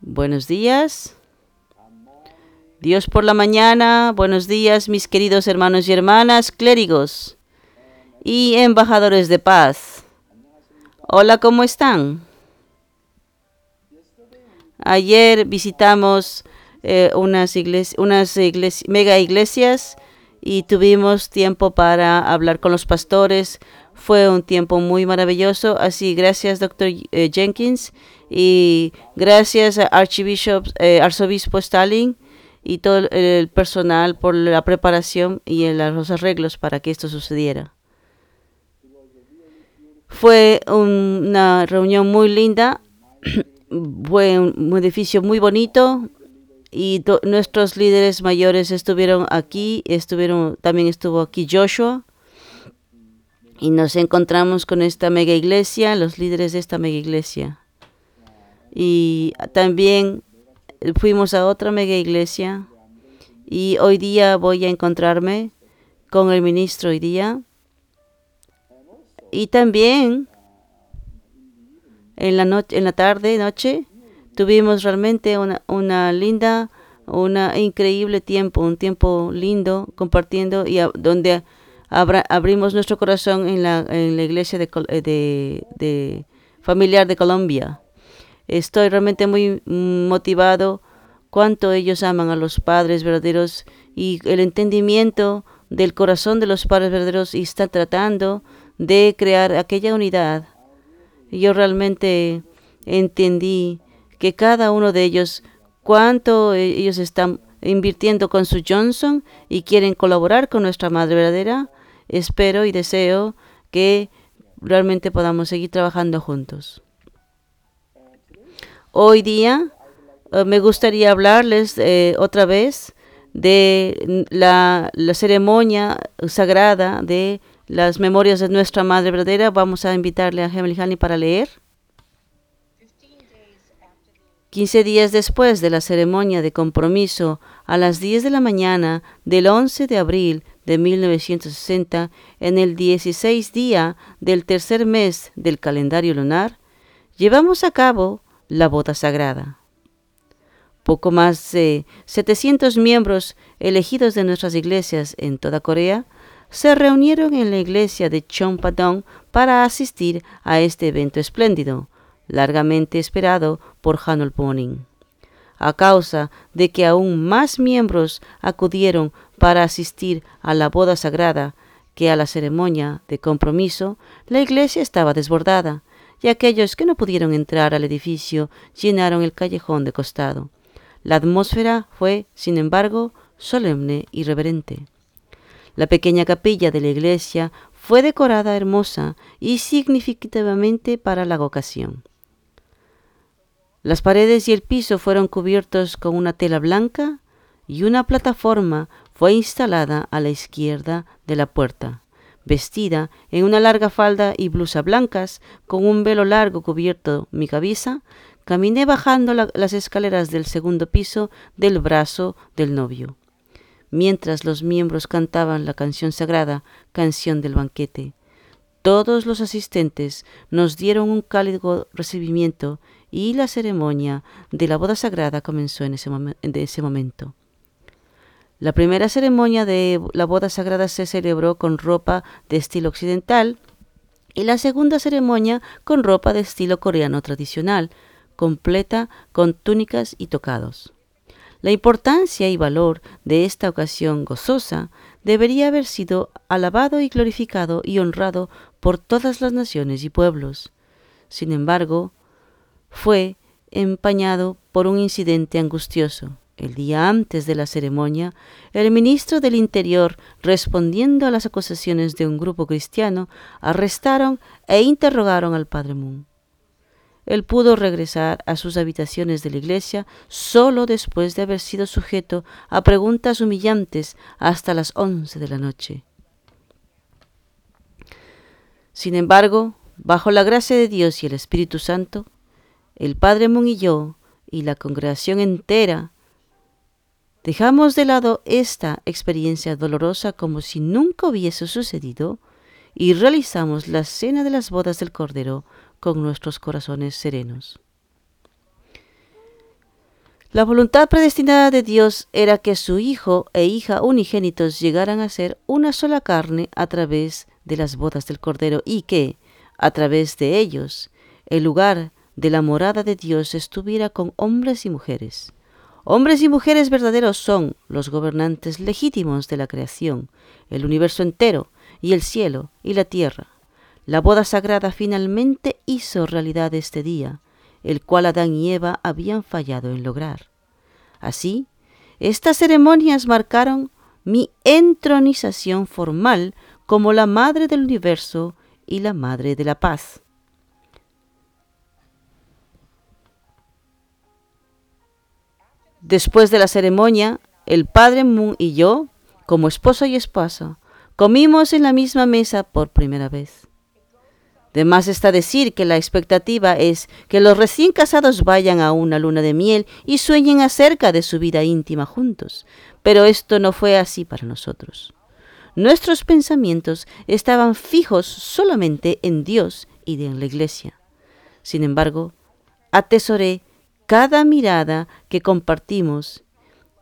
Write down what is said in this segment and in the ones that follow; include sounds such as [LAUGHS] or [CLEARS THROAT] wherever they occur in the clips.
Buenos días. Dios por la mañana. Buenos días, mis queridos hermanos y hermanas, clérigos y embajadores de paz. Hola, ¿cómo están? Ayer visitamos eh, unas, unas mega iglesias y tuvimos tiempo para hablar con los pastores. Fue un tiempo muy maravilloso. Así, gracias, doctor eh, Jenkins, y gracias a eh, Arzobispo Stalin y todo el personal por la preparación y los arreglos para que esto sucediera. Fue una reunión muy linda, [CLEARS THROAT] fue un edificio muy bonito, y nuestros líderes mayores estuvieron aquí, estuvieron, también estuvo aquí Joshua, y nos encontramos con esta mega iglesia, los líderes de esta mega iglesia. Y también fuimos a otra mega iglesia, y hoy día voy a encontrarme con el ministro hoy día. Y también en la noche, en la tarde, noche, Tuvimos realmente una, una linda, una increíble tiempo, un tiempo lindo compartiendo y donde abrimos nuestro corazón en la, en la iglesia de, de, de familiar de Colombia. Estoy realmente muy motivado cuánto ellos aman a los padres verdaderos y el entendimiento del corazón de los padres verdaderos y están tratando de crear aquella unidad. Yo realmente entendí que cada uno de ellos, cuánto ellos están invirtiendo con su Johnson y quieren colaborar con nuestra Madre Verdadera, espero y deseo que realmente podamos seguir trabajando juntos. Hoy día eh, me gustaría hablarles eh, otra vez de la, ceremonia sagrada de las memorias de nuestra Madre Verdadera. Vamos a invitarle a Gemini para leer. 15 días después de la ceremonia de compromiso, a las 10 de la mañana del 11 de abril de 1960, en el 16 día del tercer mes del calendario lunar, llevamos a cabo la boda sagrada. Poco más de 700 miembros elegidos de nuestras iglesias en toda Corea se reunieron en la iglesia de Chongpadong para asistir a este evento espléndido, largamente esperado por Hanol Poning. A causa de que aún más miembros acudieron para asistir a la boda sagrada que a la ceremonia de compromiso, la iglesia estaba desbordada, y aquellos que no pudieron entrar al edificio llenaron el callejón de costado. La atmósfera fue, sin embargo, solemne y reverente. La pequeña capilla de la iglesia fue decorada hermosa y significativamente para la ocasión. Las paredes y el piso fueron cubiertos con una tela blanca y una plataforma fue instalada a la izquierda de la puerta. Vestida en una larga falda y blusa blancas, con un velo largo cubierto mi cabeza, caminé bajando las escaleras del segundo piso del brazo del novio, mientras los miembros cantaban la canción sagrada, canción del banquete. Todos los asistentes nos dieron un cálido recibimiento y la ceremonia de la boda sagrada comenzó en ese, ese momento. La primera ceremonia de la boda sagrada se celebró con ropa de estilo occidental y la segunda ceremonia con ropa de estilo coreano tradicional, completa con túnicas y tocados. La importancia y valor de esta ocasión gozosa debería haber sido alabado y glorificado y honrado por todas las naciones y pueblos. Sin embargo, fue empañado por un incidente angustioso. El día antes de la ceremonia, el ministro del Interior, respondiendo a las acusaciones de un grupo cristiano, arrestaron e interrogaron al padre Moon. Él pudo regresar a sus habitaciones de la iglesia solo después de haber sido sujeto a preguntas humillantes hasta las once de la noche. Sin embargo, bajo la gracia de Dios y el Espíritu Santo, el Padre Moon y yo, y la congregación entera, dejamos de lado esta experiencia dolorosa como si nunca hubiese sucedido y realizamos la cena de las bodas del Cordero con nuestros corazones serenos. La voluntad predestinada de Dios era que su hijo e hija unigénitos llegaran a ser una sola carne a través de las bodas del Cordero y que, a través de ellos, el lugar de la morada de Dios estuviera con hombres y mujeres. Hombres y mujeres verdaderos son los gobernantes legítimos de la creación, el universo entero, y el cielo y la tierra. La boda sagrada finalmente hizo realidad este día, el cual Adán y Eva habían fallado en lograr. Así, estas ceremonias marcaron mi entronización formal como la madre del universo y la madre de la paz. Después de la ceremonia, el padre Moon y yo, como esposo y esposa, comimos en la misma mesa por primera vez. De más está decir que la expectativa es que los recién casados vayan a una luna de miel y sueñen acerca de su vida íntima juntos, pero esto no fue así para nosotros. Nuestros pensamientos estaban fijos solamente en Dios y en la iglesia. Sin embargo, atesoré cada mirada que compartimos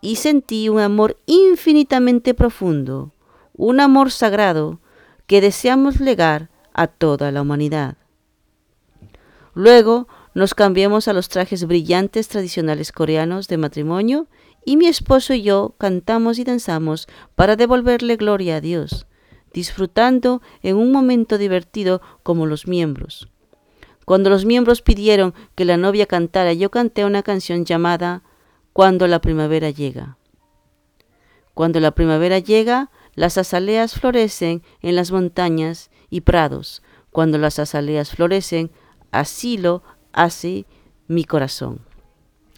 y sentí un amor infinitamente profundo, un amor sagrado que deseamos legar a toda la humanidad. Luego nos cambiamos a los trajes brillantes tradicionales coreanos de matrimonio y mi esposo y yo cantamos y danzamos para devolverle gloria a Dios, disfrutando en un momento divertido como los miembros. Cuando los miembros pidieron que la novia cantara, yo canté una canción llamada Cuando la primavera llega. Cuando la primavera llega, las azaleas florecen en las montañas y prados. Cuando las azaleas florecen, así lo hace mi corazón.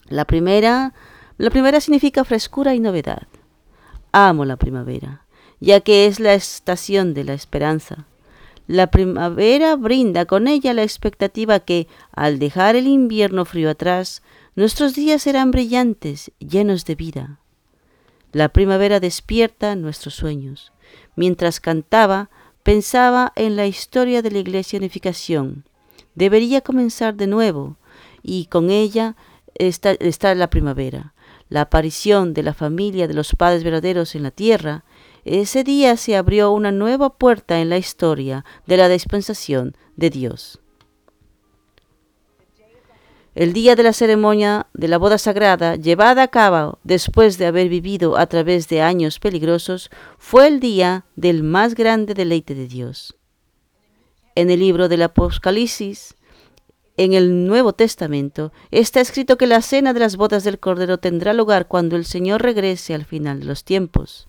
La primera, la primera significa frescura y novedad. Amo la primavera, ya que es la estación de la esperanza. La primavera brinda con ella la expectativa que, al dejar el invierno frío atrás, nuestros días serán brillantes, llenos de vida. La primavera despierta nuestros sueños. Mientras cantaba, pensaba en la historia de la Iglesia Unificación. Debería comenzar de nuevo, y con ella está, está la primavera, la aparición de la familia de los padres verdaderos en la tierra ese día se abrió una nueva puerta en la historia de la dispensación de Dios. El día de la ceremonia de la boda sagrada, llevada a cabo después de haber vivido a través de años peligrosos, fue el día del más grande deleite de Dios. En el libro del Apocalipsis, en el Nuevo Testamento, está escrito que la cena de las bodas del Cordero tendrá lugar cuando el Señor regrese al final de los tiempos.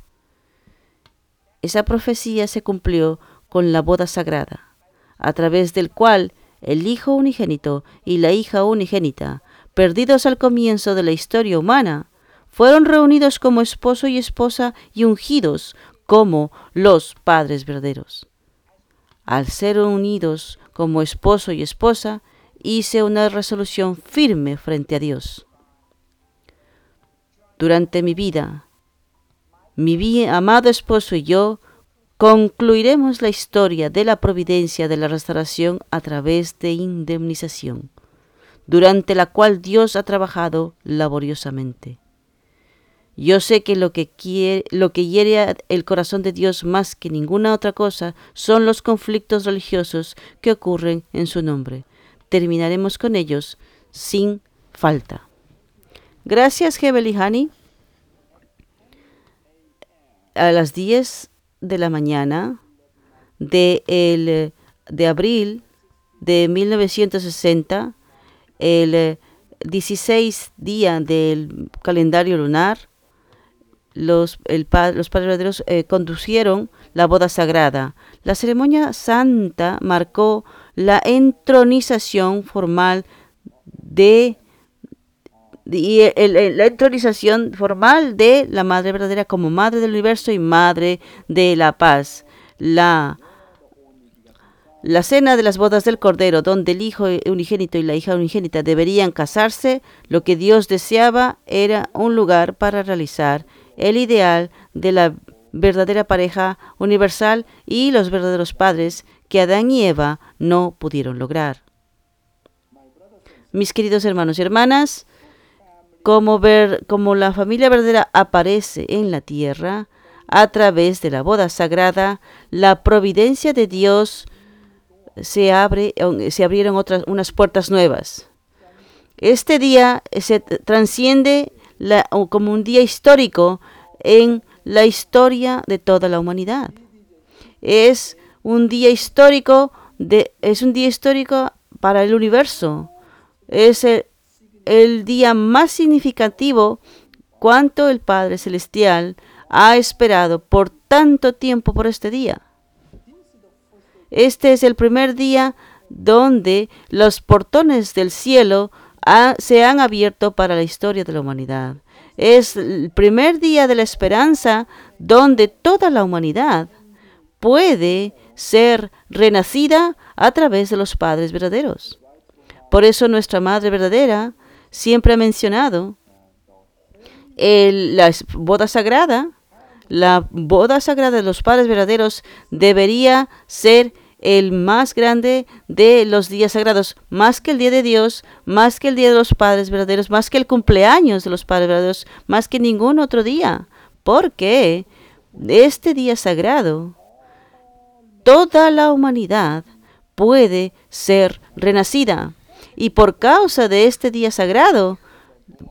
Esa profecía se cumplió con la boda sagrada, a través del cual el Hijo unigénito y la hija unigénita, perdidos al comienzo de la historia humana, fueron reunidos como esposo y esposa y ungidos como los padres verdaderos. Al ser unidos como esposo y esposa, hice una resolución firme frente a Dios. Durante mi vida, mi amado esposo y yo concluiremos la historia de la providencia de la restauración a través de indemnización, durante la cual Dios ha trabajado laboriosamente. Yo sé que lo que, quiere, lo que hiere el corazón de Dios más que ninguna otra cosa son los conflictos religiosos que ocurren en su nombre. Terminaremos con ellos sin falta. Gracias, Hebel y Hani a las 10 de la mañana de, el, de abril de 1960, el 16 día del calendario lunar, los, el, los padres verdaderos eh, conducieron la boda sagrada. La ceremonia santa marcó la entronización formal de y la autorización formal de la Madre verdadera como Madre del Universo y Madre de la Paz. La, la cena de las bodas del Cordero, donde el Hijo unigénito y la hija unigénita deberían casarse, lo que Dios deseaba era un lugar para realizar el ideal de la verdadera pareja universal y los verdaderos padres que Adán y Eva no pudieron lograr. Mis queridos hermanos y hermanas, como, ver, como la familia verdadera aparece en la tierra, a través de la boda sagrada, la providencia de Dios se abre, se abrieron otras unas puertas nuevas. Este día se transciende como un día histórico en la historia de toda la humanidad. Es un día histórico de, es un día histórico para el universo. Es el día más significativo cuanto el Padre Celestial ha esperado por tanto tiempo por este día. Este es el primer día donde los portones del cielo se han abierto para la historia de la humanidad. Es el primer día de la esperanza donde toda la humanidad puede ser renacida a través de los padres verdaderos. Por eso nuestra Madre verdadera siempre ha mencionado la boda sagrada la boda sagrada de los padres verdaderos debería ser el más grande de los días sagrados, más que el día de Dios, más que el día de los padres verdaderos, más que el cumpleaños de los padres verdaderos, más que ningún otro día. Porque este día sagrado, toda la humanidad puede ser renacida. Y por causa de este día sagrado,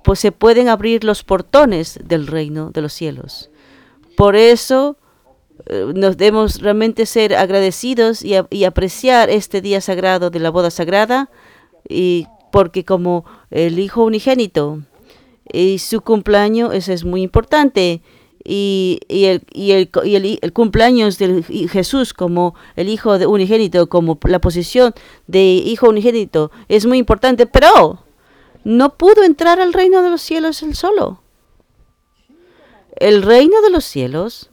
pues se pueden abrir los portones del reino de los cielos. Por eso eh, nos debemos realmente ser agradecidos y, apreciar este día sagrado de la boda sagrada, y porque como el Hijo unigénito y su cumpleaños, eso es muy importante. Y, el, y, el, el, cumpleaños de Jesús como el Hijo unigénito, como la posición de Hijo unigénito, es muy importante, pero no pudo entrar al reino de los cielos él solo. El reino de los cielos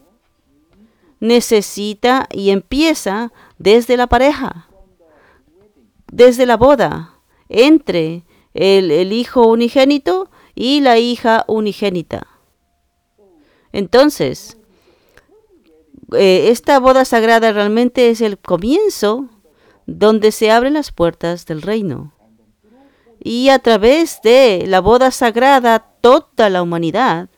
necesita y empieza desde la pareja, desde la boda, entre el, hijo unigénito y la hija unigénita. Entonces, eh, esta boda sagrada realmente es el comienzo donde se abren las puertas del reino. Y a través de la boda sagrada, toda la humanidad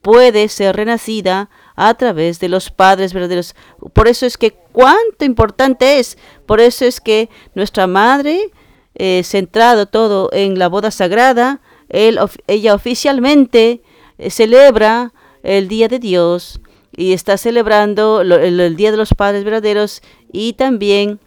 puede ser renacida a través de los padres verdaderos. Por eso es que cuánto importante es, por eso es que nuestra madre, eh, centrado todo en la boda sagrada, ella oficialmente eh, celebra el Día de Dios y está celebrando el, Día de los Padres Verdaderos y también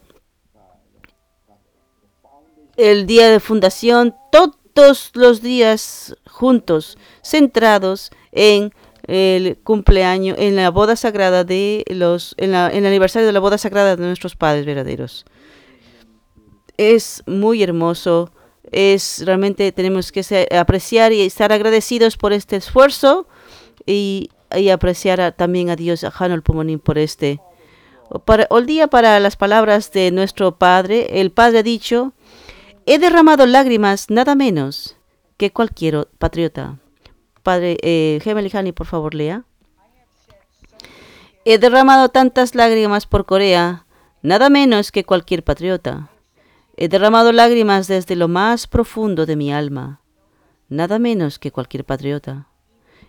el Día de Fundación, todos los días juntos, centrados en el cumpleaños, en la boda sagrada de los, en, la, en el aniversario de la boda sagrada de nuestros padres verdaderos. Es muy hermoso, es realmente tenemos que apreciar y estar agradecidos por este esfuerzo y, y apreciar también a Dios, a Hanol por este. Para, el día para las palabras de nuestro Padre, el Padre ha dicho, he derramado lágrimas nada menos que cualquier patriota. Padre eh, por favor, lea. He derramado tantas lágrimas por Corea, nada menos que cualquier patriota. He derramado lágrimas desde lo más profundo de mi alma, nada menos que cualquier patriota.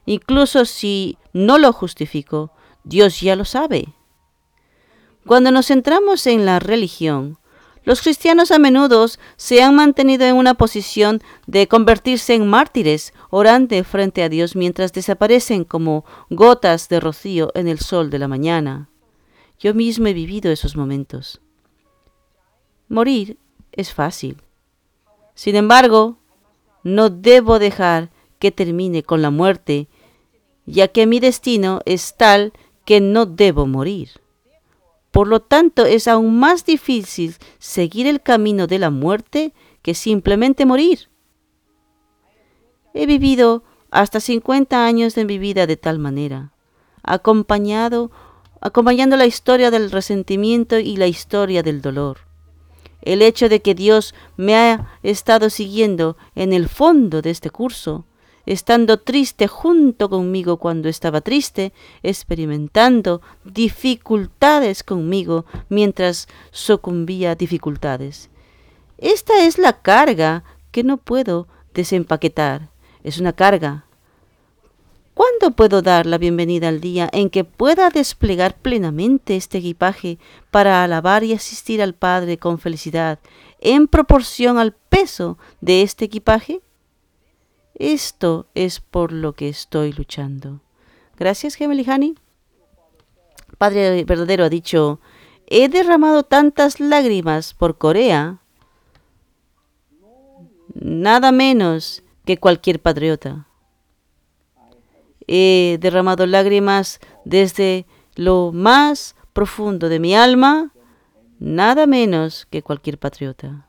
Incluso si no lo justifico, Dios ya lo sabe. Cuando nos centramos en la religión, los cristianos a menudo se han mantenido en una posición de convertirse en mártires, orando frente a Dios mientras desaparecen como gotas de rocío en el sol de la mañana. Yo mismo he vivido esos momentos. Morir es fácil. Sin embargo, no debo dejar que termine con la muerte, ya que mi destino es tal que no debo morir. Por lo tanto, es aún más difícil seguir el camino de la muerte que simplemente morir. He vivido hasta 50 años de mi vida de tal manera, acompañado, acompañando la historia del resentimiento y la historia del dolor. El hecho de que Dios me ha estado siguiendo en el fondo de este curso estando triste junto conmigo cuando estaba triste, experimentando dificultades conmigo mientras sucumbía a dificultades. Esta es la carga que no puedo desempaquetar. es una carga. ¿Cuándo puedo dar la bienvenida al día en que pueda desplegar plenamente este equipaje para alabar y asistir al Padre con felicidad en proporción al peso de este equipaje? Esto es por lo que estoy luchando. Gracias, Gemelihani. Padre verdadero ha dicho, he derramado tantas lágrimas por Corea, nada menos que cualquier patriota. He derramado lágrimas desde lo más profundo de mi alma, nada menos que cualquier patriota.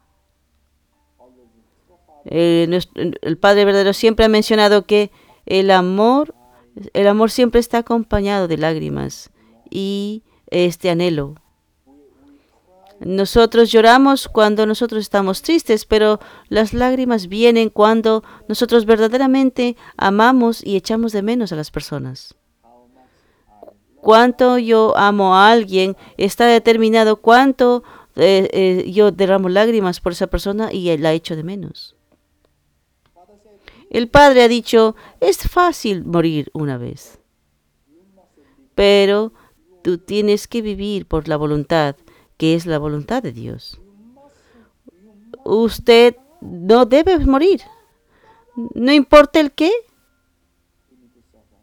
Eh, el Padre verdadero siempre ha mencionado que el amor, el amor siempre está acompañado de lágrimas y este anhelo. Nosotros lloramos cuando nosotros estamos tristes, pero las lágrimas vienen cuando nosotros verdaderamente amamos y echamos de menos a las personas. Cuánto yo amo a alguien está determinado cuánto eh, eh, yo derramo lágrimas por esa persona y la echo de menos. El Padre ha dicho, es fácil morir una vez, pero tú tienes que vivir por la voluntad, que es la voluntad de Dios. Usted no debe morir. No importa el qué,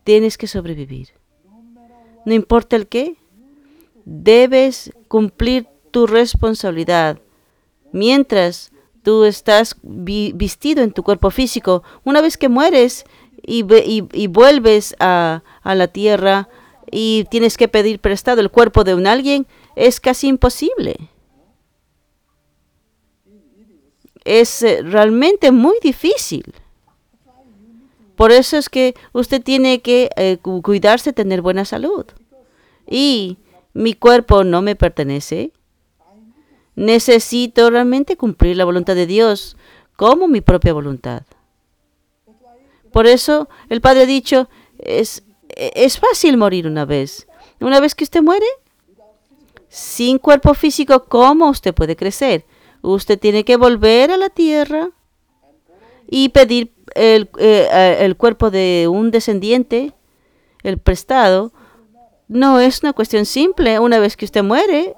tienes que sobrevivir. No importa el qué, debes cumplir tu responsabilidad mientras tú estás vestido en tu cuerpo físico. Una vez que mueres y, vuelves a, a, la tierra y tienes que pedir prestado el cuerpo de un alguien, es casi imposible. Es eh, realmente muy difícil. Por eso es que usted tiene que eh, cuidarse, tener buena salud. Y mi cuerpo no me pertenece. Necesito realmente cumplir la voluntad de Dios como mi propia voluntad. Por eso el Padre ha dicho, es, es fácil morir una vez. Una vez que usted muere, sin cuerpo físico, ¿cómo usted puede crecer? Usted tiene que volver a la tierra y pedir el, eh, el cuerpo de un descendiente, el prestado. No es una cuestión simple. Una vez que usted muere,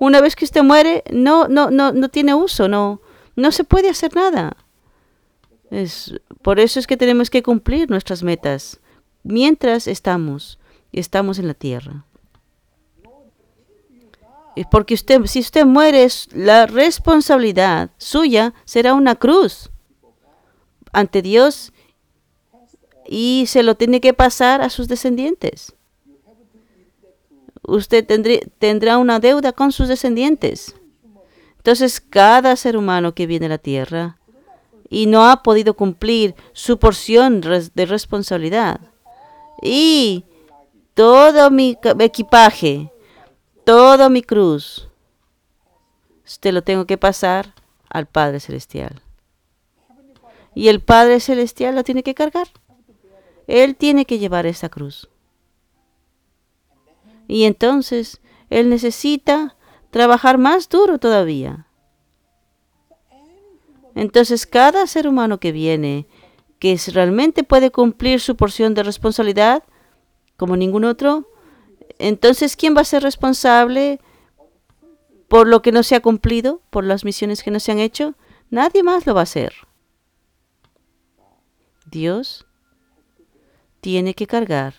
Una vez que usted muere, no, no, no, no tiene uso, no, no se puede hacer nada. Es, por eso es que tenemos que cumplir nuestras metas mientras estamos, estamos en la tierra. Porque usted, si usted muere, la responsabilidad suya será una cruz ante Dios y se lo tiene que pasar a sus descendientes usted tendrá una deuda con sus descendientes. Entonces, cada ser humano que viene a la tierra y no ha podido cumplir su porción de responsabilidad y todo mi equipaje, toda mi cruz, usted lo tengo que pasar al Padre Celestial. Y el Padre Celestial lo tiene que cargar. Él tiene que llevar esa cruz. Y entonces Él necesita trabajar más duro todavía. Entonces cada ser humano que viene, que realmente puede cumplir su porción de responsabilidad, como ningún otro, entonces ¿quién va a ser responsable por lo que no se ha cumplido, por las misiones que no se han hecho? Nadie más lo va a hacer. Dios tiene que cargar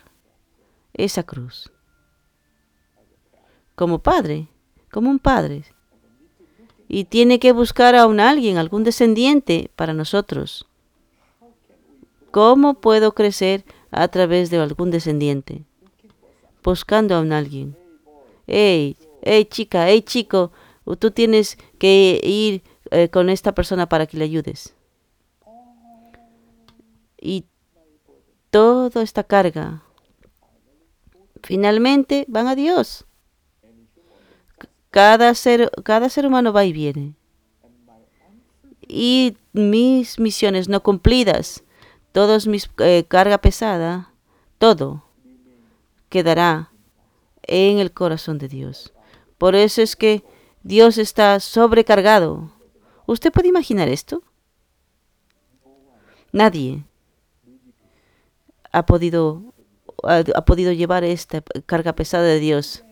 esa cruz como padre, como un padre. Y tiene que buscar a un alguien, algún descendiente para nosotros. ¿Cómo puedo crecer a través de algún descendiente? Buscando a un alguien. Hey, hey chica, hey chico, tú tienes que ir eh, con esta persona para que le ayudes. Y toda esta carga finalmente van a Dios. Cada ser, cada ser humano va y viene. Y mis misiones no cumplidas, todos mis eh, carga pesada, todo quedará en el corazón de Dios. Por eso es que Dios está sobrecargado. ¿Usted puede imaginar esto? Nadie ha podido, ha, podido llevar esta carga pesada de Dios.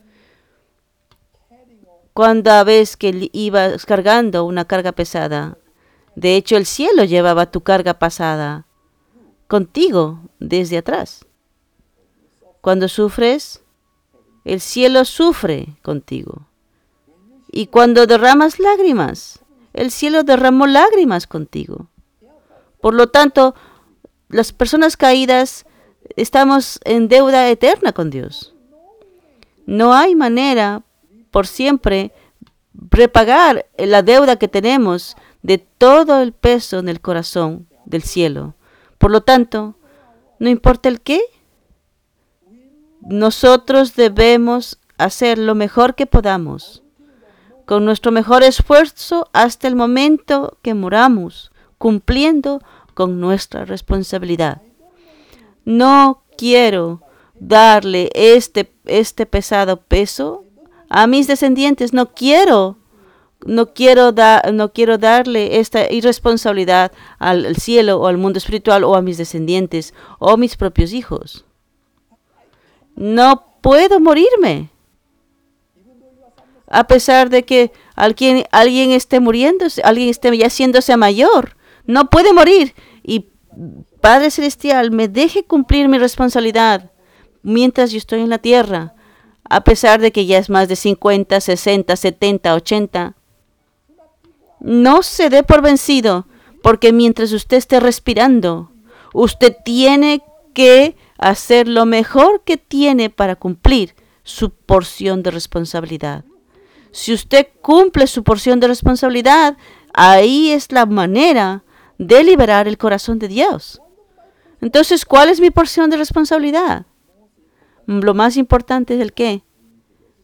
Cuando ves que ibas cargando una carga pesada, de hecho el cielo llevaba tu carga pasada contigo desde atrás. Cuando sufres, el cielo sufre contigo. Y cuando derramas lágrimas, el cielo derramó lágrimas contigo. Por lo tanto, las personas caídas estamos en deuda eterna con Dios. No hay manera por siempre repagar la deuda que tenemos de todo el peso en el corazón del cielo. Por lo tanto, no importa el qué, nosotros debemos hacer lo mejor que podamos, con nuestro mejor esfuerzo hasta el momento que moramos, cumpliendo con nuestra responsabilidad. No quiero darle este, este pesado peso a mis descendientes, no quiero no quiero, no quiero darle esta irresponsabilidad al, cielo o al mundo espiritual o a mis descendientes o a mis propios hijos. No puedo morirme. A pesar de que alguien, alguien esté muriendo, alguien esté ya haciéndose mayor, no puede morir. Y Padre Celestial, me deje cumplir mi responsabilidad mientras yo estoy en la tierra, a pesar de que ya es más de 50, 60, 70, 80. No se dé por vencido, porque mientras usted esté respirando, usted tiene que hacer lo mejor que tiene para cumplir su porción de responsabilidad. Si usted cumple su porción de responsabilidad, ahí es la manera de liberar el corazón de Dios. Entonces, ¿cuál es mi porción de responsabilidad? Lo más importante es el qué.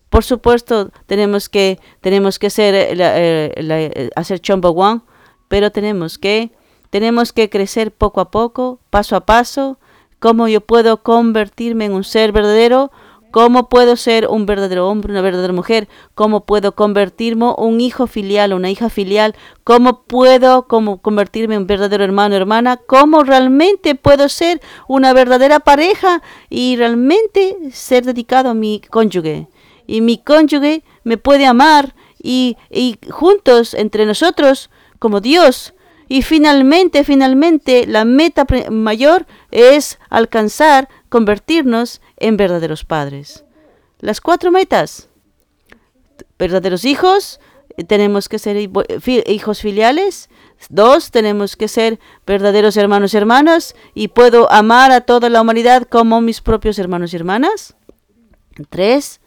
Por supuesto, tenemos que, tenemos que ser, eh, eh, eh, hacer chombo one, pero tenemos que, tenemos que crecer poco a poco, paso a paso. ¿Cómo yo puedo convertirme en un ser verdadero? ¿Cómo puedo ser un verdadero hombre, una verdadera mujer? ¿Cómo puedo convertirme un hijo filial, una hija filial? ¿Cómo puedo convertirme en un verdadero hermano, hermana? ¿Cómo realmente puedo ser una verdadera pareja y realmente ser dedicado a mi cónyuge? y mi cónyuge me puede amar y, juntos entre nosotros como Dios. Y finalmente, finalmente, la meta mayor es alcanzar, convertirnos en verdaderos padres. Las cuatro metas. Verdaderos hijos, tenemos que ser hijos filiales. Dos, tenemos que ser verdaderos hermanos y hermanas. Y puedo amar a toda la humanidad como mis propios hermanos y hermanas. Tres,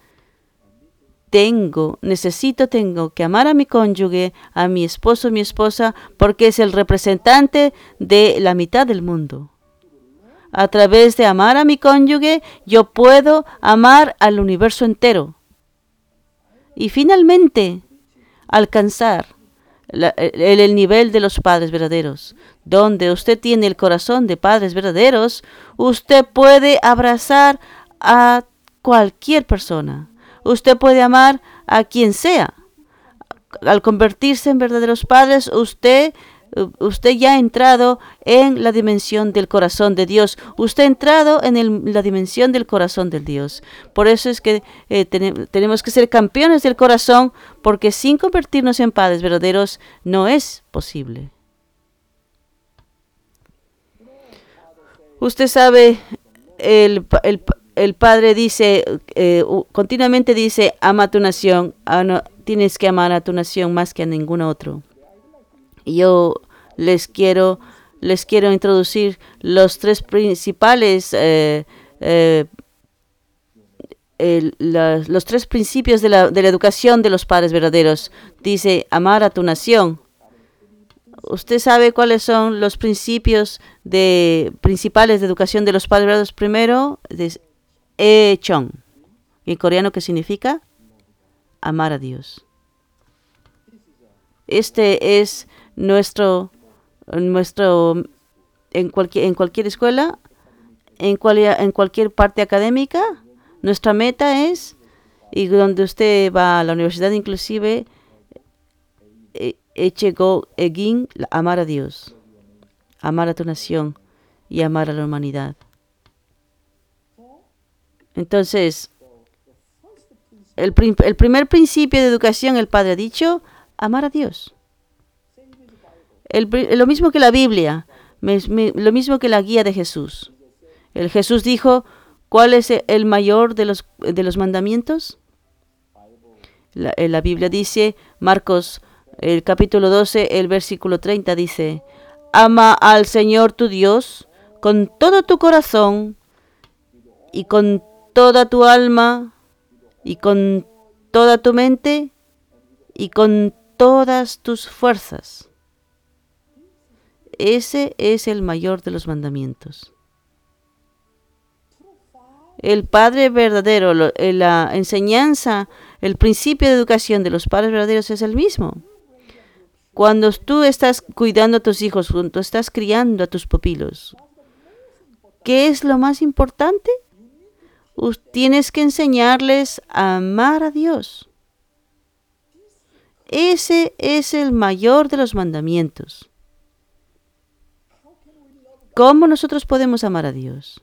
tengo, necesito, tengo que amar a mi cónyuge, a mi esposo, mi esposa, porque es el representante de la mitad del mundo. A través de amar a mi cónyuge, yo puedo amar al universo entero. Y finalmente, alcanzar el, nivel de los padres verdaderos. Donde usted tiene el corazón de padres verdaderos, usted puede abrazar a cualquier persona Usted puede amar a quien sea. Al convertirse en verdaderos padres, usted usted ya ha entrado en la dimensión del corazón de Dios. Usted ha entrado en la dimensión del corazón de Dios. Por eso es que eh, tenemos que ser campeones del corazón, porque sin convertirnos en padres verdaderos no es posible. Usted sabe, el, el, el Padre dice, eh, continuamente dice, ama a tu nación, ah, tienes que amar a tu nación más que a ningún otro. Yo les quiero, les quiero introducir los tres principales, eh, eh, los tres principios de la, de la educación de los padres verdaderos. Dice, amar a tu nación. ¿Usted sabe cuáles son los principios de, principales de educación de los padres verdaderos? Primero, Echon, en coreano que significa amar a Dios. Este es nuestro, nuestro en cualquier, en cualquier escuela, en, en cualquier parte académica, nuestra meta es, y donde usted va a la universidad inclusive, Echego Egin, amar a Dios. amar a tu nación y amar a la humanidad. Entonces, el, primer principio de educación, el Padre ha dicho, amar a Dios. Lo mismo que la Biblia, lo mismo que la guía de Jesús. El Jesús dijo, ¿cuál es el mayor de los, de los mandamientos? La, la Biblia dice, Marcos el capítulo 12, el versículo 30 dice, ama al Señor tu Dios con todo tu corazón y con toda tu alma y con toda tu mente y con todas tus fuerzas. Ese es el mayor de los mandamientos. El Padre verdadero, eh, la enseñanza, el principio de educación de los padres verdaderos es el mismo. Cuando tú estás cuidando a tus hijos, cuando estás criando a tus pupilos, ¿qué es lo más importante? Tienes que enseñarles a amar a Dios. Ese es el mayor de los mandamientos. ¿Cómo nosotros podemos amar a Dios?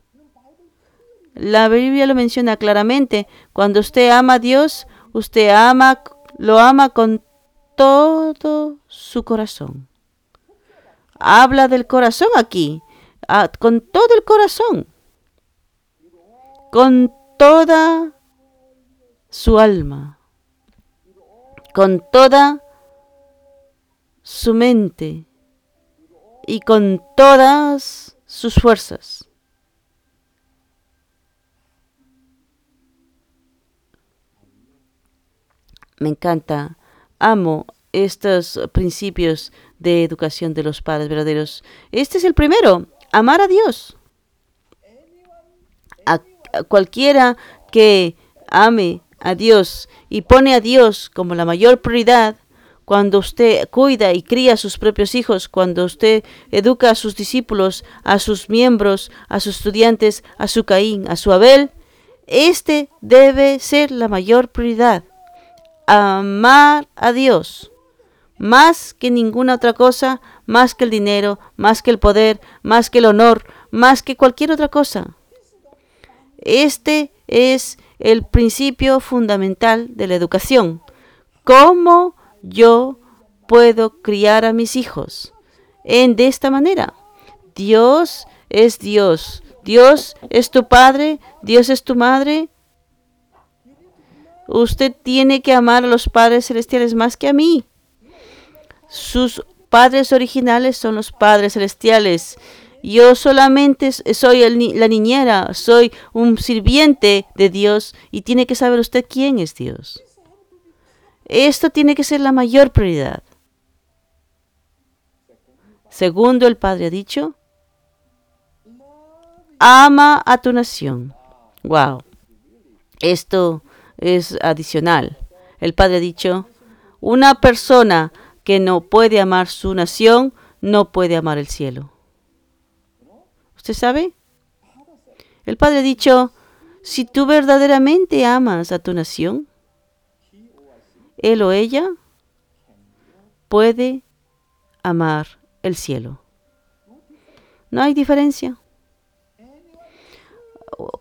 La Biblia lo menciona claramente. Cuando usted ama a Dios, usted ama, lo ama con todo su corazón. Habla del corazón aquí, ah, con todo el corazón, con toda su alma, con toda su mente y con todas sus fuerzas. Me encanta amo estos principios de educación de los padres verdaderos. Este es el primero, amar a Dios. A, cualquiera que ame a Dios y pone a Dios como la mayor prioridad, cuando usted cuida y cría a sus propios hijos, cuando usted educa a sus discípulos, a sus miembros, a sus estudiantes, a su Caín, a su Abel, este debe ser la mayor prioridad amar a Dios más que ninguna otra cosa, más que el dinero, más que el poder, más que el honor, más que cualquier otra cosa. Este es el principio fundamental de la educación. ¿Cómo yo puedo criar a mis hijos? En de esta manera. Dios es Dios. Dios es tu padre, Dios es tu madre, Usted tiene que amar a los padres celestiales más que a mí. Sus padres originales son los padres celestiales. Yo solamente soy la niñera, soy un sirviente de Dios y tiene que saber usted quién es Dios. Esto tiene que ser la mayor prioridad. Segundo, el Padre ha dicho, ama a tu nación. Wow. Esto es adicional. El Padre ha dicho, una persona que no puede amar su nación, no puede amar el cielo. ¿Usted sabe? El Padre ha dicho, si tú verdaderamente amas a tu nación, él o ella puede amar el cielo. No hay diferencia.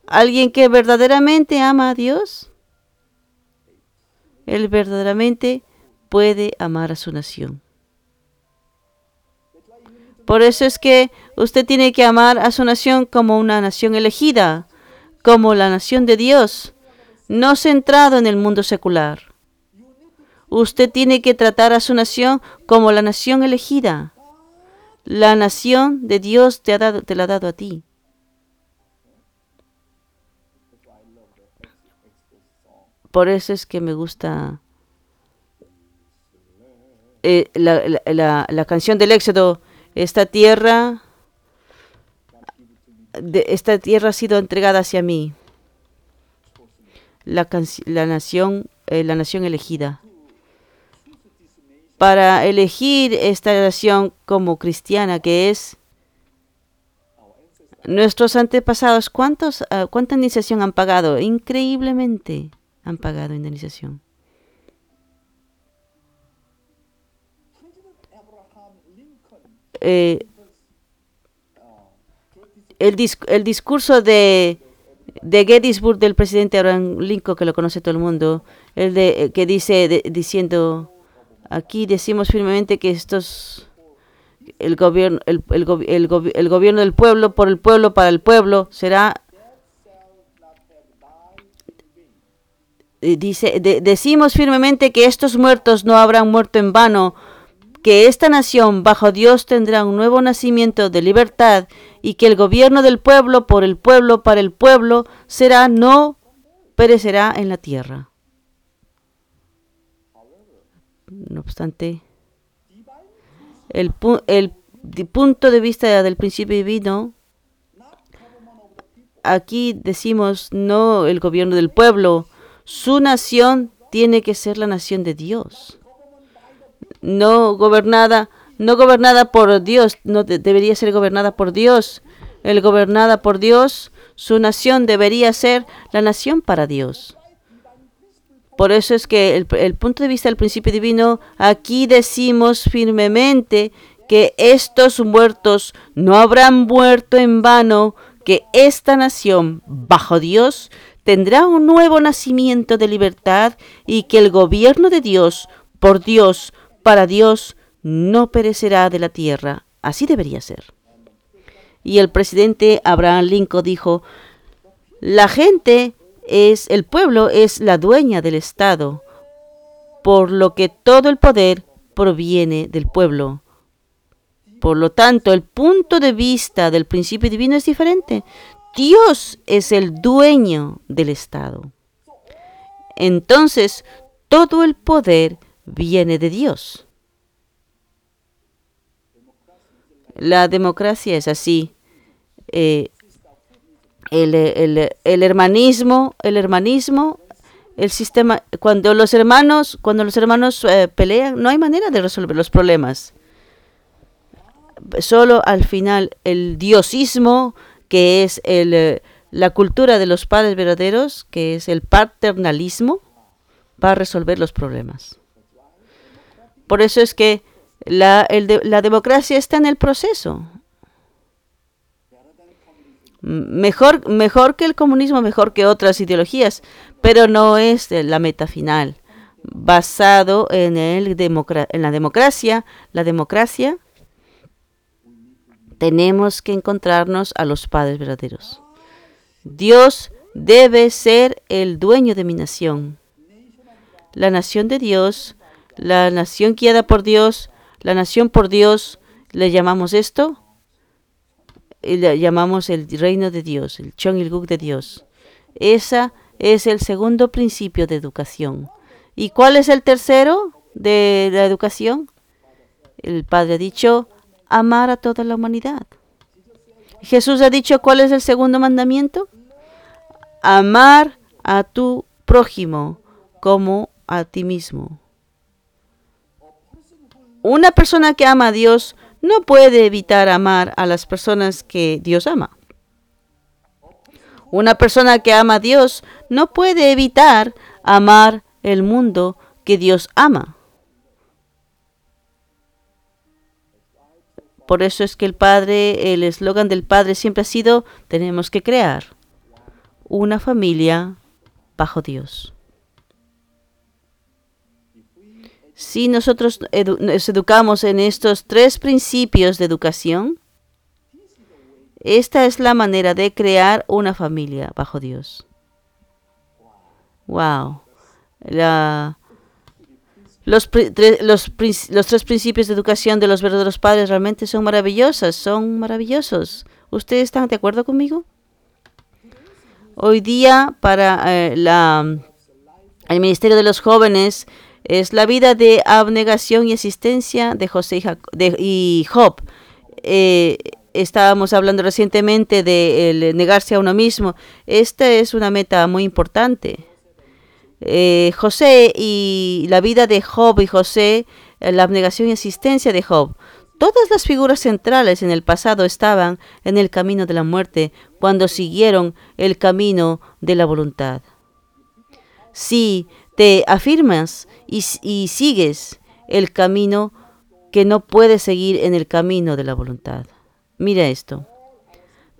Alguien que verdaderamente ama a Dios él verdaderamente puede amar a su nación. Por eso es que usted tiene que amar a su nación como una nación elegida, como la nación de Dios, no centrado en el mundo secular. Usted tiene que tratar a su nación como la nación elegida. La nación de Dios te, ha dado, te la ha dado a ti. Por eso es que me gusta eh, la, canción del Éxodo. Esta tierra, esta tierra ha sido entregada hacia mí. La, la nación, eh, la nación elegida. Para elegir esta nación como cristiana que es, nuestros antepasados, ¿cuántos, ah, ¿cuánta iniciación han pagado? Increíblemente han pagado indemnización. Eh, el, el discurso de, de Gettysburg del presidente Abraham Lincoln, que lo conoce todo el mundo, el de, que dice, diciendo, aquí decimos firmemente que estos el gobierno el, el, el, el, gobierno del pueblo por el pueblo para el pueblo será dice decimos firmemente que estos muertos no habrán muerto en vano que esta nación bajo Dios tendrá un nuevo nacimiento de libertad y que el gobierno del pueblo por el pueblo para el pueblo será no perecerá en la tierra no obstante el, el punto de vista del principio divino, aquí decimos no el gobierno del pueblo, su nación tiene que ser la nación de Dios. No gobernada, no gobernada por Dios, no debería ser gobernada por Dios. El gobernada por Dios, su nación debería ser la nación para Dios. Por eso es que el, el, punto de vista del principio divino, aquí decimos firmemente que estos muertos no habrán muerto en vano, que esta nación, bajo Dios, tendrá un nuevo nacimiento de libertad y que el gobierno de Dios, por Dios, para Dios, no perecerá de la tierra. Así debería ser. Y el presidente Abraham Lincoln dijo, la gente es, el pueblo es la dueña del Estado, por lo que todo el poder proviene del pueblo. Por lo tanto, el punto de vista del principio divino es diferente. Dios es el dueño del Estado. Entonces, todo el poder viene de Dios. La democracia es así. Eh, el, el, hermanismo, el hermanismo, el sistema, cuando los hermanos, cuando los hermanos eh, pelean, no hay manera de resolver los problemas. Solo al final el diosismo, que es el, eh, la cultura de los padres verdaderos, que es el paternalismo, va a resolver los problemas. Por eso es que la, la democracia está en el proceso. Mejor, mejor que el comunismo, mejor que otras ideologías, pero no es la meta final. Basado en, el en la democracia, la democracia, tenemos que encontrarnos a los padres verdaderos. Dios debe ser el dueño de mi nación. La nación de Dios, la nación guiada por Dios, la nación por Dios, le llamamos esto llamamos el reino de Dios, el Chong de Dios. Ese es el segundo principio de educación. ¿Y cuál es el tercero de la educación? El Padre ha dicho, amar a toda la humanidad. Jesús ha dicho, ¿cuál es el segundo mandamiento? Amar a tu prójimo como a ti mismo. Una persona que ama a Dios no puede evitar amar a las personas que Dios ama. Una persona que ama a Dios no puede evitar amar el mundo que Dios ama. Por eso es que el Padre, el eslogan del Padre siempre ha sido, tenemos que crear una familia bajo Dios. Si nosotros nos educamos en estos tres principios de educación, esta es la manera de crear una familia bajo Dios. Wow. los, los, tres principios de educación de los verdaderos padres realmente son maravillosos, son maravillosos. ¿Ustedes están de acuerdo conmigo? Hoy día para eh, la, el Ministerio de los Jóvenes es la vida de abnegación y existencia de José y, Job. Eh, estábamos hablando recientemente de negarse a uno mismo. Esta es una meta muy importante. Eh, José y la vida de Job y José, eh, la abnegación y existencia de Job. Todas las figuras centrales en el pasado estaban en el camino de la muerte cuando siguieron el camino de la voluntad. Si te afirmas y, sigues el camino que no puedes seguir en el camino de la voluntad. Mira esto.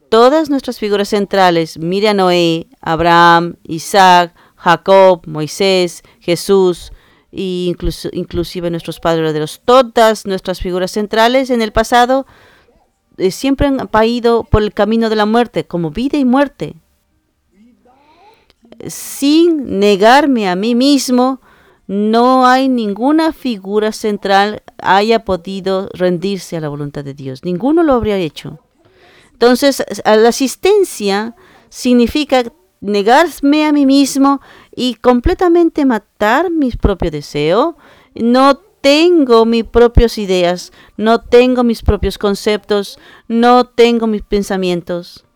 todas nuestras figuras centrales, mire a Noé, Abraham, Isaac, Jacob, Moisés, Jesús, e inclusive nuestros padres verdaderos, todas nuestras figuras centrales en el pasado eh, siempre han ido por el camino de la muerte, como vida y muerte. Sin negarme a mí mismo, no hay ninguna figura central haya podido rendirse a la voluntad de Dios. Ninguno lo habría hecho. Entonces, la asistencia significa negarme a mí mismo y completamente matar mi propio deseo. No tengo mis propias ideas, no tengo mis propios conceptos, no tengo mis pensamientos.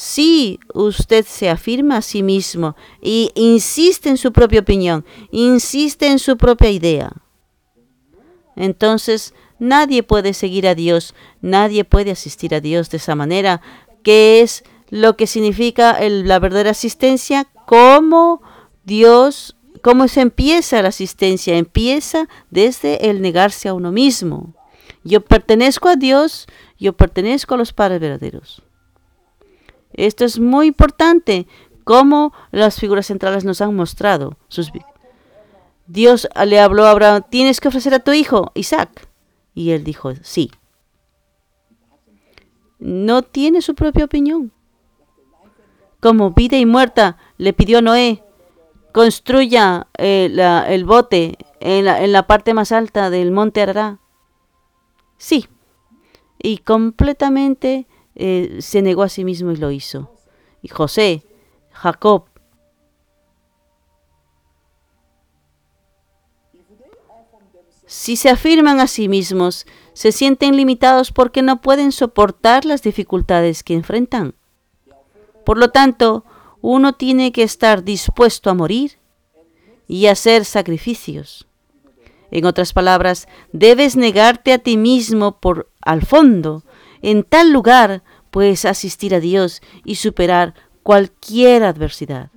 Si usted se afirma a sí mismo y insiste en su propia opinión, insiste en su propia idea, entonces nadie puede seguir a Dios, nadie puede asistir a Dios de esa manera, que es lo que significa la verdadera asistencia, cómo Dios, cómo se empieza la asistencia, empieza desde el negarse a uno mismo. Yo pertenezco a Dios, yo pertenezco a los padres verdaderos. Esto es muy importante, como las figuras centrales nos han mostrado. Sus Dios le habló a Abraham, tienes que ofrecer a tu hijo, Isaac. Y él dijo, sí. No tiene su propia opinión. Como vida y muerta, le pidió a Noé, construya eh, el bote en la, en la parte más alta del monte Arará. Sí. Y completamente eh, se negó a sí mismo y lo hizo. Y José, Jacob, si se afirman a sí mismos, se sienten limitados porque no pueden soportar las dificultades que enfrentan. Por lo tanto, uno tiene que estar dispuesto a morir y hacer sacrificios. En otras palabras, debes negarte a ti mismo por al fondo. En tal lugar puedes asistir a Dios y superar cualquier adversidad.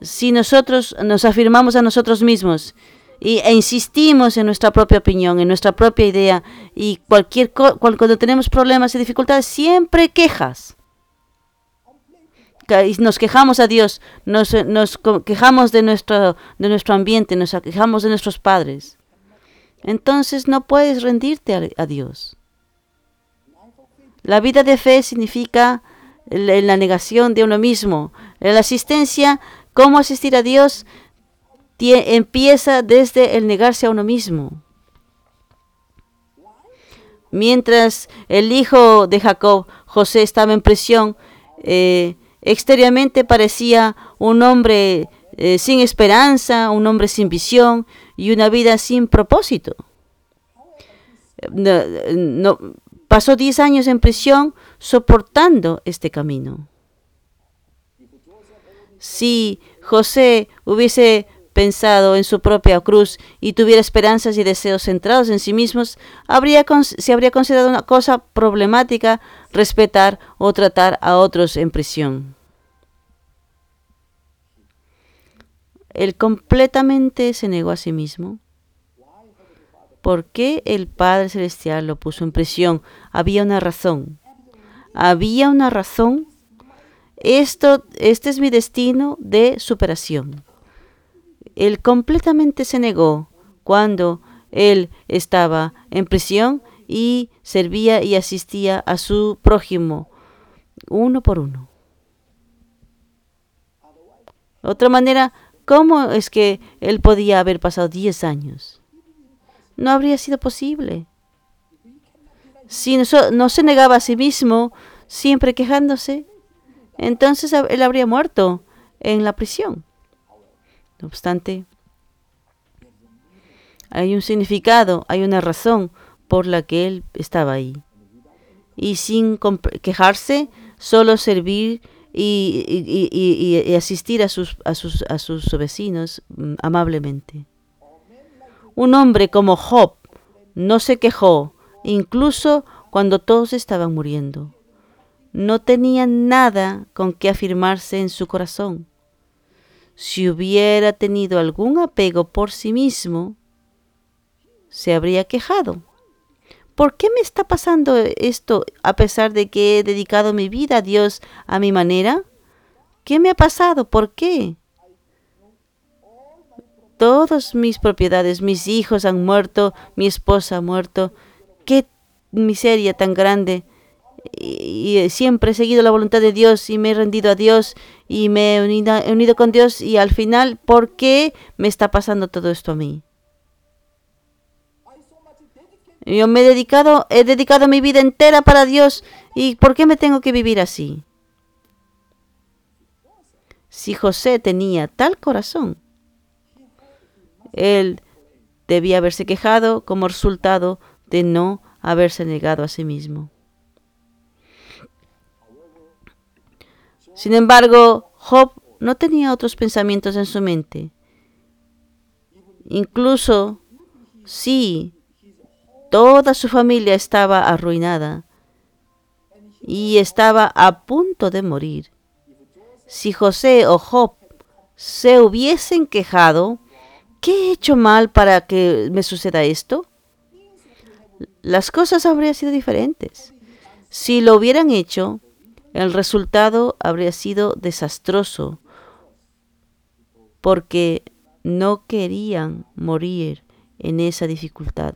Si nosotros nos afirmamos a nosotros mismos e insistimos en nuestra propia opinión, en nuestra propia idea, y cualquier cuando tenemos problemas y dificultades, siempre quejas. Nos quejamos a Dios, nos, nos quejamos de nuestro, de nuestro ambiente, nos quejamos de nuestros padres. Entonces no puedes rendirte a Dios. La vida de fe significa la negación de uno mismo. La asistencia, cómo asistir a Dios, empieza desde el negarse a uno mismo. Mientras el hijo de Jacob, José, estaba en prisión, eh, exteriormente parecía un hombre eh, sin esperanza, un hombre sin visión y una vida sin propósito. no, Pasó 10 años en prisión soportando este camino. Si José hubiese pensado en su propia cruz y tuviera esperanzas y deseos centrados en sí mismos, habría, se habría considerado una cosa problemática respetar o tratar a otros en prisión. Él completamente se negó a sí mismo ¿Por qué el Padre Celestial lo puso en prisión? Había una razón. Había una razón. Esto, este es mi destino de superación. Él completamente se negó cuando él estaba en prisión y servía y asistía a su prójimo uno por uno. otra manera, ¿cómo es que él podía haber pasado 10 años? No habría sido posible. Si no, se negaba a sí mismo, siempre quejándose, entonces él habría muerto en la prisión. No obstante, hay un significado, hay una razón por la que él estaba ahí. Y sin quejarse, solo servir y, asistir a sus, a sus, a sus vecinos mm, amablemente. Un hombre como Job no se quejó, incluso cuando todos estaban muriendo. No tenía nada con que afirmarse en su corazón. Si hubiera tenido algún apego por sí mismo, se habría quejado. ¿por qué me está pasando esto a pesar de que he dedicado mi vida a Dios a mi manera? ¿Qué me ha pasado? ¿Por qué? Todas mis propiedades, mis hijos han muerto, mi esposa ha muerto. Qué miseria tan grande. Y, siempre he seguido la voluntad de Dios y me he rendido a Dios y me he unido, he unido con Dios y al final, ¿por qué me está pasando todo esto a mí? Yo me he dedicado, he dedicado mi vida entera para Dios y ¿por qué me tengo que vivir así? Si José tenía tal corazón, él debía haberse quejado como resultado de no haberse negado a sí mismo. Sin embargo, Job no tenía otros pensamientos en su mente. Incluso si toda su familia estaba arruinada y estaba a punto de morir, si José o Job se hubiesen quejado, ¿qué he hecho mal para que me suceda esto? Las cosas habrían sido diferentes. Si lo hubieran hecho, el resultado habría sido desastroso porque no querían morir en esa dificultad.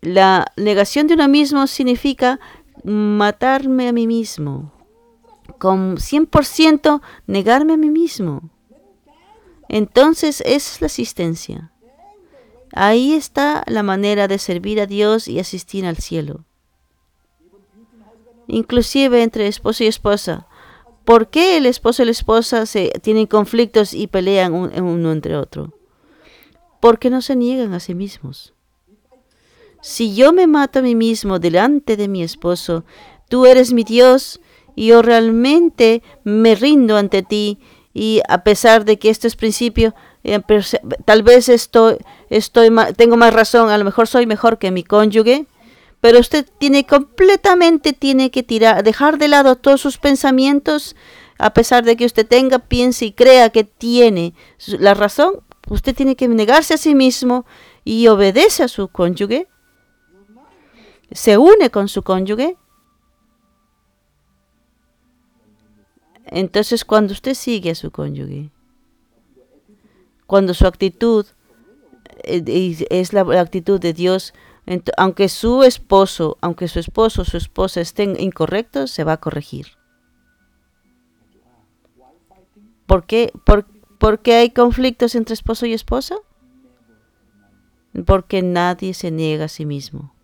La negación de uno mismo significa matarme a mí mismo con 100% negarme a mí mismo. Entonces es la asistencia. Ahí está la manera de servir a Dios y asistir al cielo. Inclusive entre esposo y esposa. ¿Por qué el esposo y la esposa se tienen conflictos y pelean uno entre otro? Porque no se niegan a sí mismos. Si yo me mato a mí mismo delante de mi esposo, tú eres mi Dios y yo realmente me rindo ante ti y a pesar de que esto es principio, eh, tal vez estoy, estoy, tengo más razón, a lo mejor soy mejor que mi cónyuge, pero usted tiene completamente, tiene que tirar, dejar de lado todos sus pensamientos, a pesar de que usted tenga, piense y crea que tiene la razón, usted tiene que negarse a sí mismo y obedece a su cónyuge, se une con su cónyuge Entonces, cuando usted sigue a su cónyuge, cuando su actitud eh, es la actitud de Dios, aunque su esposo, aunque su esposo o su esposa estén incorrectos, se va a corregir. ¿Por qué? ¿Por, ¿Por qué hay conflictos entre esposo y esposa? Porque nadie se niega a sí mismo.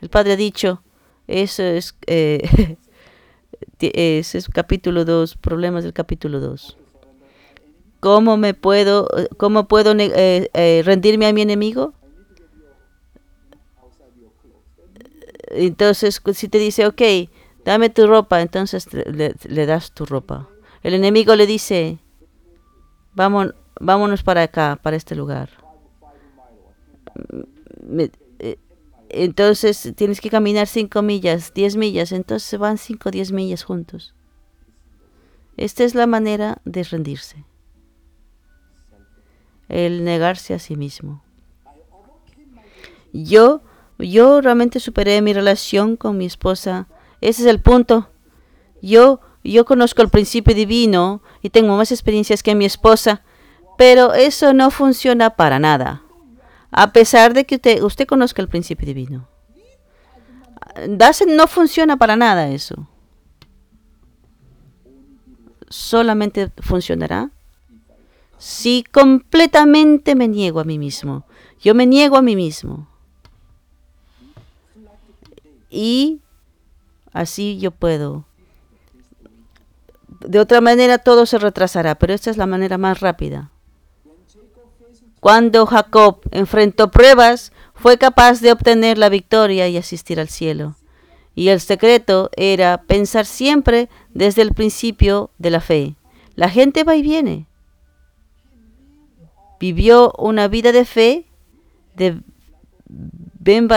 El Padre ha dicho, eso es, eh, [LAUGHS] ese es capítulo 2, problemas del capítulo 2. ¿Cómo me puedo, cómo puedo eh, eh, rendirme a mi enemigo? Entonces, si te dice, ok, dame tu ropa, entonces le, das tu ropa. El enemigo le dice, Vamos, vámonos para acá, para este lugar. Me, entonces tienes que caminar 5 millas, 10 millas, entonces van 5 o 10 millas juntos. Esta es la manera de rendirse. El negarse a sí mismo. Yo, yo realmente superé mi relación con mi esposa. Ese es el punto. Yo, yo conozco el principio divino y tengo más experiencias que mi esposa, pero eso no funciona para nada a pesar de que usted, usted conozca el principio divino. no funciona para nada eso. Solamente funcionará si completamente me niego a mí mismo. Yo me niego a mí mismo. Y así yo puedo. De otra manera todo se retrasará, pero esta es la manera más rápida. Cuando Jacob enfrentó pruebas, fue capaz de obtener la victoria y asistir al cielo. Y el secreto era pensar siempre desde el principio de la fe. La gente va y viene. Vivió una vida de fe, de ven,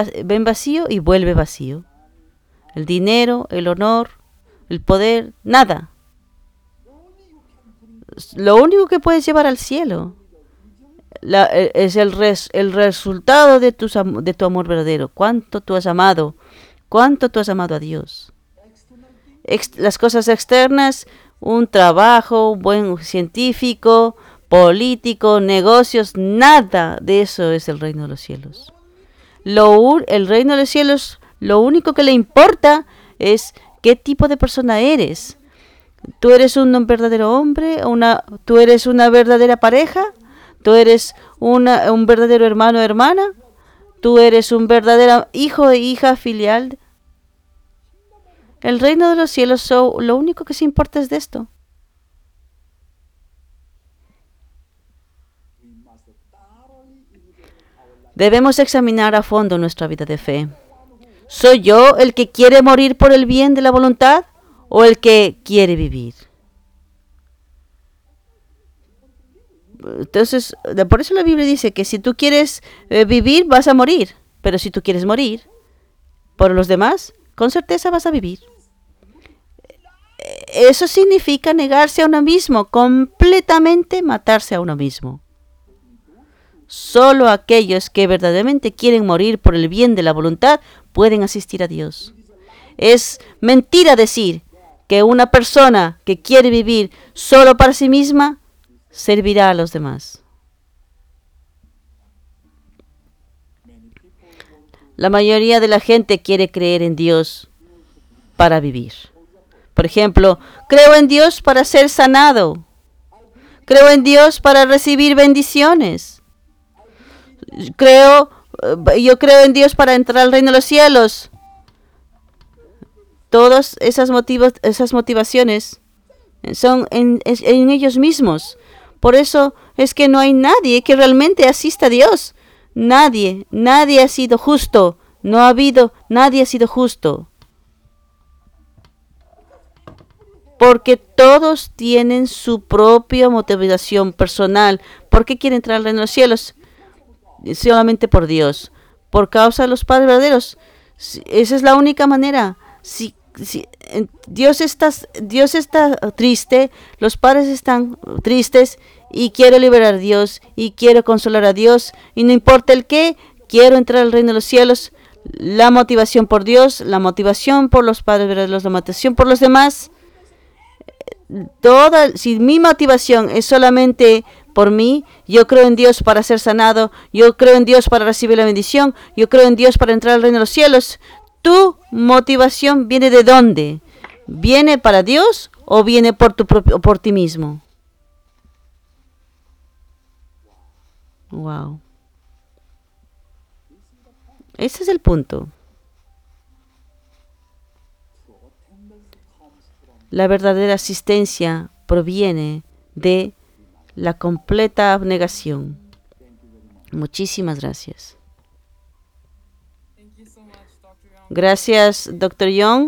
vacío y vuelve vacío. El dinero, el honor, el poder, nada. Lo único que puedes llevar al cielo e, es el, el resultado de, de tu amor verdadero. Cuánto tú has amado, cuánto tú has amado a Dios. las cosas externas, un trabajo, un buen científico, político, negocios, nada de eso es el reino de los cielos. Lo, el reino de los cielos, lo único que le importa es qué tipo de persona eres. ¿Tú eres un verdadero hombre? Una, ¿Tú eres una verdadera pareja? ¿Tú eres un verdadero hermano o hermana? ¿Tú eres un verdadero hijo e hija filial? El reino de los cielos, lo único que se importa es de esto. Debemos examinar a fondo nuestra vida de fe. ¿Soy yo el que quiere morir por el bien de la voluntad o el que quiere vivir? Entonces, por eso la Biblia dice que si tú quieres eh, vivir, vas a morir. Pero si tú quieres morir por los demás, con certeza vas a vivir. Eso significa negarse a uno mismo, completamente matarse a uno mismo. Solo aquellos que verdaderamente quieren morir por el bien de la voluntad pueden asistir a Dios. Es mentira decir que una persona que quiere vivir solo para sí misma servirá a los demás. La mayoría de la gente quiere creer en Dios para vivir. Por ejemplo, creo en Dios para ser sanado. Creo en Dios para recibir bendiciones creo, eh, yo creo en Dios para entrar al reino de los cielos. Todas esas, motivos, esas motivaciones son en, en ellos mismos. Por eso es que no hay nadie que realmente asista a Dios. Nadie, nadie ha sido justo. No ha habido, nadie ha sido justo. Porque todos tienen su propia motivación personal. ¿Por qué quieren entrar de los cielos? solamente por Dios, por causa de los padres verdaderos. Esa es la única manera. Si Dios, está, Dios está triste, los padres están tristes y quiero liberar a Dios y quiero consolar a Dios y no importa el qué, quiero entrar al reino de los cielos. La motivación por Dios, la motivación por los padres la motivación por los demás. Toda, si mi motivación es solamente por mí. Yo creo en Dios para ser sanado. Yo creo en Dios para recibir la bendición. Yo creo en Dios para entrar al reino de los cielos. ¿Tu motivación viene de dónde? ¿Viene para Dios o viene por, tu propio, por ti mismo? Wow. Ese es el punto. La verdadera asistencia proviene de la completa abnegación. Muchísimas gracias. Gracias, Dr. Young.